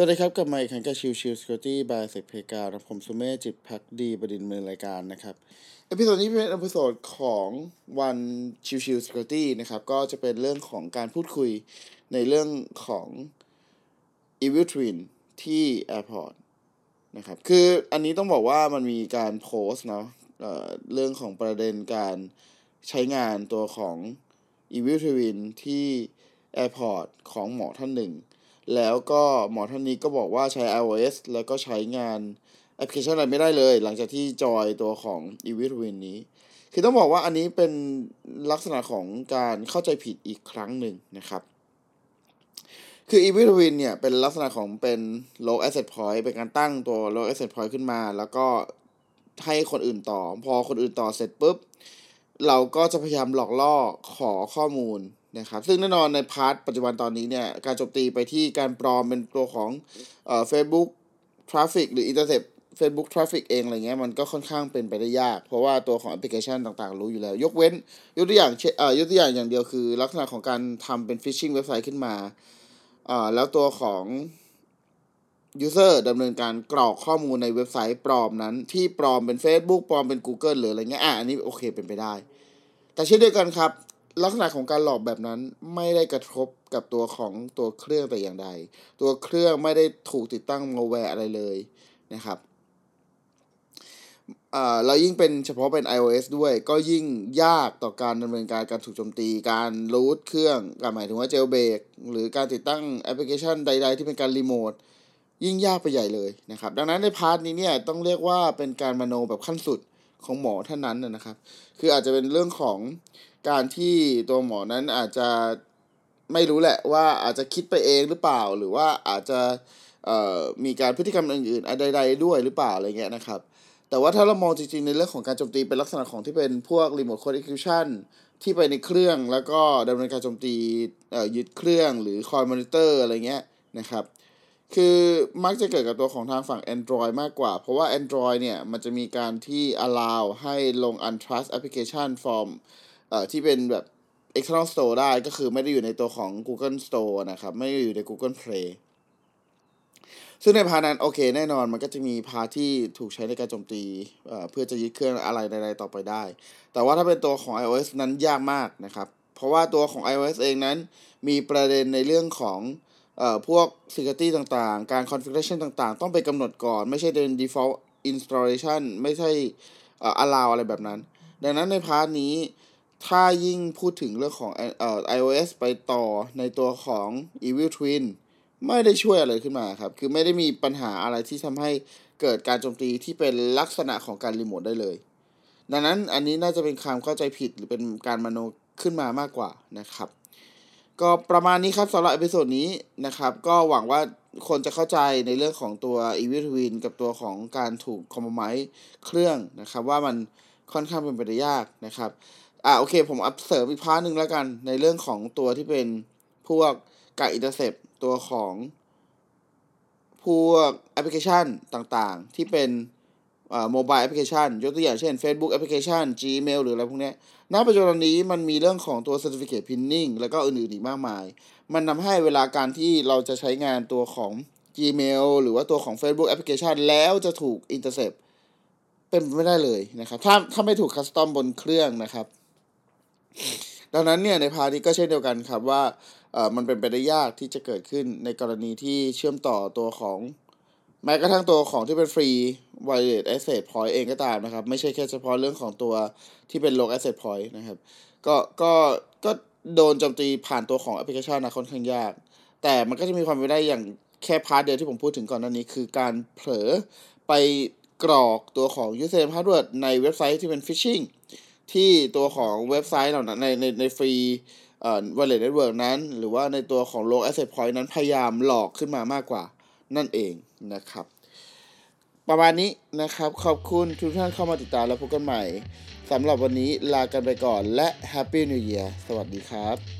สวัสดีครับกลับมาอีกครั้งกับ Chill Chill Security by Secpeka ผมสุเมธจิตภักดีบดินทร์เมืองรายการนะครับ episode นี้เป็น episode ของวัน Chill Chill Security นะครับก็จะเป็นเรื่องของการพูดคุยในเรื่องของ Evil Twin ที่ Airport นะครับคืออันนี้ต้องบอกว่ามันมีการโพสต์เนาะเรื่องของประเด็นการใช้งานตัวของ Evil Twin ที่ Airport ของหมอท่านหนึ่ง แล้วก็หมอท่านนี้ก็บอกว่าใช้ iOS แล้วก็ใช้งานแอปพลิเคชันอะไรไม่ได้เลย หลังจากที่จอยตัวของ e v i t w i n นี้ คือต้องบอกว่าอันนี้เป็นลักษณะของการเข้าใจผิดอีกครั้งหนึ่งนะครับ คือ e v i t w i n เนี่ยเป็นลักษณะของเป็น low asset point เป็นการตั้งตัว low asset point ขึ้นมา แล้วก็ให้คนอื่นต่อ พอคนอื่นต่อเสร็จปุ๊บ เราก็จะพยายามหลอกล่อขอข้อมูลนะครับ ซึ่งแน่นอนใน part ปัจจุบันตอนนี้เนี่ย การโจมตีไปที่การปลอมเป็นตัวของเอ่อ Facebook Traffic หรือ Intercept Facebook Traffic เองอะไรเงี้ยมันก็ค่อนข้างเป็นไปได้ยาก เพราะว่าตัวของแอปพลิเคชันต่างๆ รู้อยู่แล้ว ยกเว้น ยกตัวอย่างเอ่อยกตัวอย่างอย่างเดียวคือ ลักษณะของการทำเป็น phishing เว็บไซต์ขึ้นมาอ่าแล้วตัวของ user ดำเนินการกรอกข้อมูลในเว็บไซต์ปลอมนั้น ที่ปลอมเป็น Facebook ปลอมเป็น Google หรืออะไรเงี้ยอะอันนี้โอเคเป็นไปได้ แต่เช่นเดียวกันครับ ลักษณะของการหลอกแบบนั้นไม่ได้กระทบกับตัวของตัวเครื่องแต่อย่างใด ตัวเครื่องไม่ได้ถูกติดตั้งมาแวร์อะไรเลยนะครับเรายิ่งเป็นเฉพาะเป็น iOS ด้วยก็ยิ่งยากต่อการดำเนินการการถูกโจมตีการ root เครื่องการหมายถึงว่า jailbreak หรือการติดตั้งแอปพลิเคชันใด ๆ ที่เป็นการรีโมท ยิ่งยากไปใหญ่เลยนะครับ ดังนั้นใน part นี้เนี่ยต้องเรียกว่าเป็นการมโนแบบขั้นสุดของหมอท่านนั้นนะครับ คืออาจจะเป็นเรื่องของการที่ตัวหมอนั้นอาจจะไม่รู้แหละว่าอาจจะคิดไปเองหรือเปล่า หรือว่าอาจจะมีการพฤติกรรมอื่นๆใดๆด้วยหรือเปล่าอะไรเงี้ยนะครับ แต่ว่าถ้าเรามองจริงๆ ในเรื่องของการโจมตีเป็นลักษณะของที่เป็นพวก remote code execution ที่ไปในเครื่องแล้วก็ดำเนินการโจมตียึดเครื่องหรือคอยมอนิเตอร์อะไรเงี้ยนะครับ คือมักจะเกิดกับตัวของทางฝั่ง Android มากกว่า เพราะว่า Android เนี่ย มันจะมีการที่ allow ให้ลง untrust application from เอ่อที่เป็นแบบ external store ได้ก็คือไม่ได้อยู่ในตัวของ Google Store นะครับ ไม่ได้อยู่ใน Google Play ซึ่งในพานั้นโอเคแน่นอนมันก็จะมีพาที่ถูกใช้ในการโจมตีเเพื่อจะยึดเครื่องอะไรใดๆต่อไปได้ แต่ว่าถ้าเป็นตัวของ iOS นั้นยากมากนะครับ เพราะว่าตัวของ iOS เองนั้นมีประเด็นในเรื่องของ พวก security ต่างๆ การ configuration ต่างๆ ต้องไปกำหนดก่อน ไม่ใช่เป็น default installation ไม่ใช่เอ่อ allow อะไรแบบนั้น ดังนั้นใน part นี้ ถ้ายิ่งพูดถึงเรื่องของเอ่อ iOS ไปต่อในตัวของ Evil Twin ไม่ได้ช่วยอะไรขึ้นมาครับ คือไม่ได้มีปัญหาอะไรที่ทำให้เกิดการโจมตีที่เป็นลักษณะของการรีโมทได้เลย ดังนั้นอันนี้น่าจะเป็นความเข้าใจผิดหรือเป็นการมโนขึ้นมามากกว่านะครับ ก็ประมาณนี้ครับสำหรับ episode นี้นะครับ ก็หวังว่าคนจะเข้าใจในเรื่องของตัว Evil Twin กับตัวของการถูก compromise เครื่องนะครับ ว่ามันค่อนข้างเป็นไปได้ยากนะครับอ่าโอเคผมอัพเสริมอีก part หนึ่งแล้วกัน ในเรื่องของตัวที่เป็นพวกการ intercept ตัวของพวกแอปพลิเคชันต่างๆ ที่เป็น mobile แอปพลิเคชันยกตัวอย่างเช่น Facebook แอปพลิเคชัน Gmail หรืออะไรพวกนี้ณปัจจุบันนี้มันมีเรื่องของตัว Certificate Pinning แล้วก็อื่นๆอีกมากมาย มันทำให้เวลาการที่เราจะใช้งานตัวของ Gmail หรือว่าตัวของ Facebook แอปพลิเคชันแล้วจะถูก Intercept เป็นไม่ได้เลยนะครับ ถ้าถ้าไม่ถูก custom บนเครื่องนะครับ ดังนั้นเนี่ยใน part นี้ก็เช่นเดียวกันครับว่ามันเป็นไปได้ยากที่จะเกิดขึ้นในกรณีที่เชื่อมต่อตัวของ แม้กระทั่งตัวของที่เป็นฟรี wireless access point เองก็ตามนะครับ ไม่ใช่แค่เฉพาะเรื่องของตัวที่เป็น rogue access point นะครับ ก็ก็ก็โดนโจมตีผ่านตัวของแอปพลิเคชันนะค่อนข้างยาก แต่มันก็จะมีความเป็นไปได้อย่างแค่ part เดียวที่ผมพูดถึงก่อนหน้านี้ คือการเผลอไปกรอกตัวของ username password ในเว็บไซต์ที่เป็น phishing ที่ตัวของเว็บไซต์เหล่านั้นในในในฟรีเอ่อ wallet network นั้น หรือว่าในตัวของ rogue access point นั้นพยายามหลอกขึ้นมามากกว่า นั่นเองนะครับ ประมาณนี้นะครับ ขอบคุณทุกท่านเข้ามาติดตามและพบกันใหม่สำหรับวันนี้ลากันไปก่อนและ Happy New Year สวัสดีครับ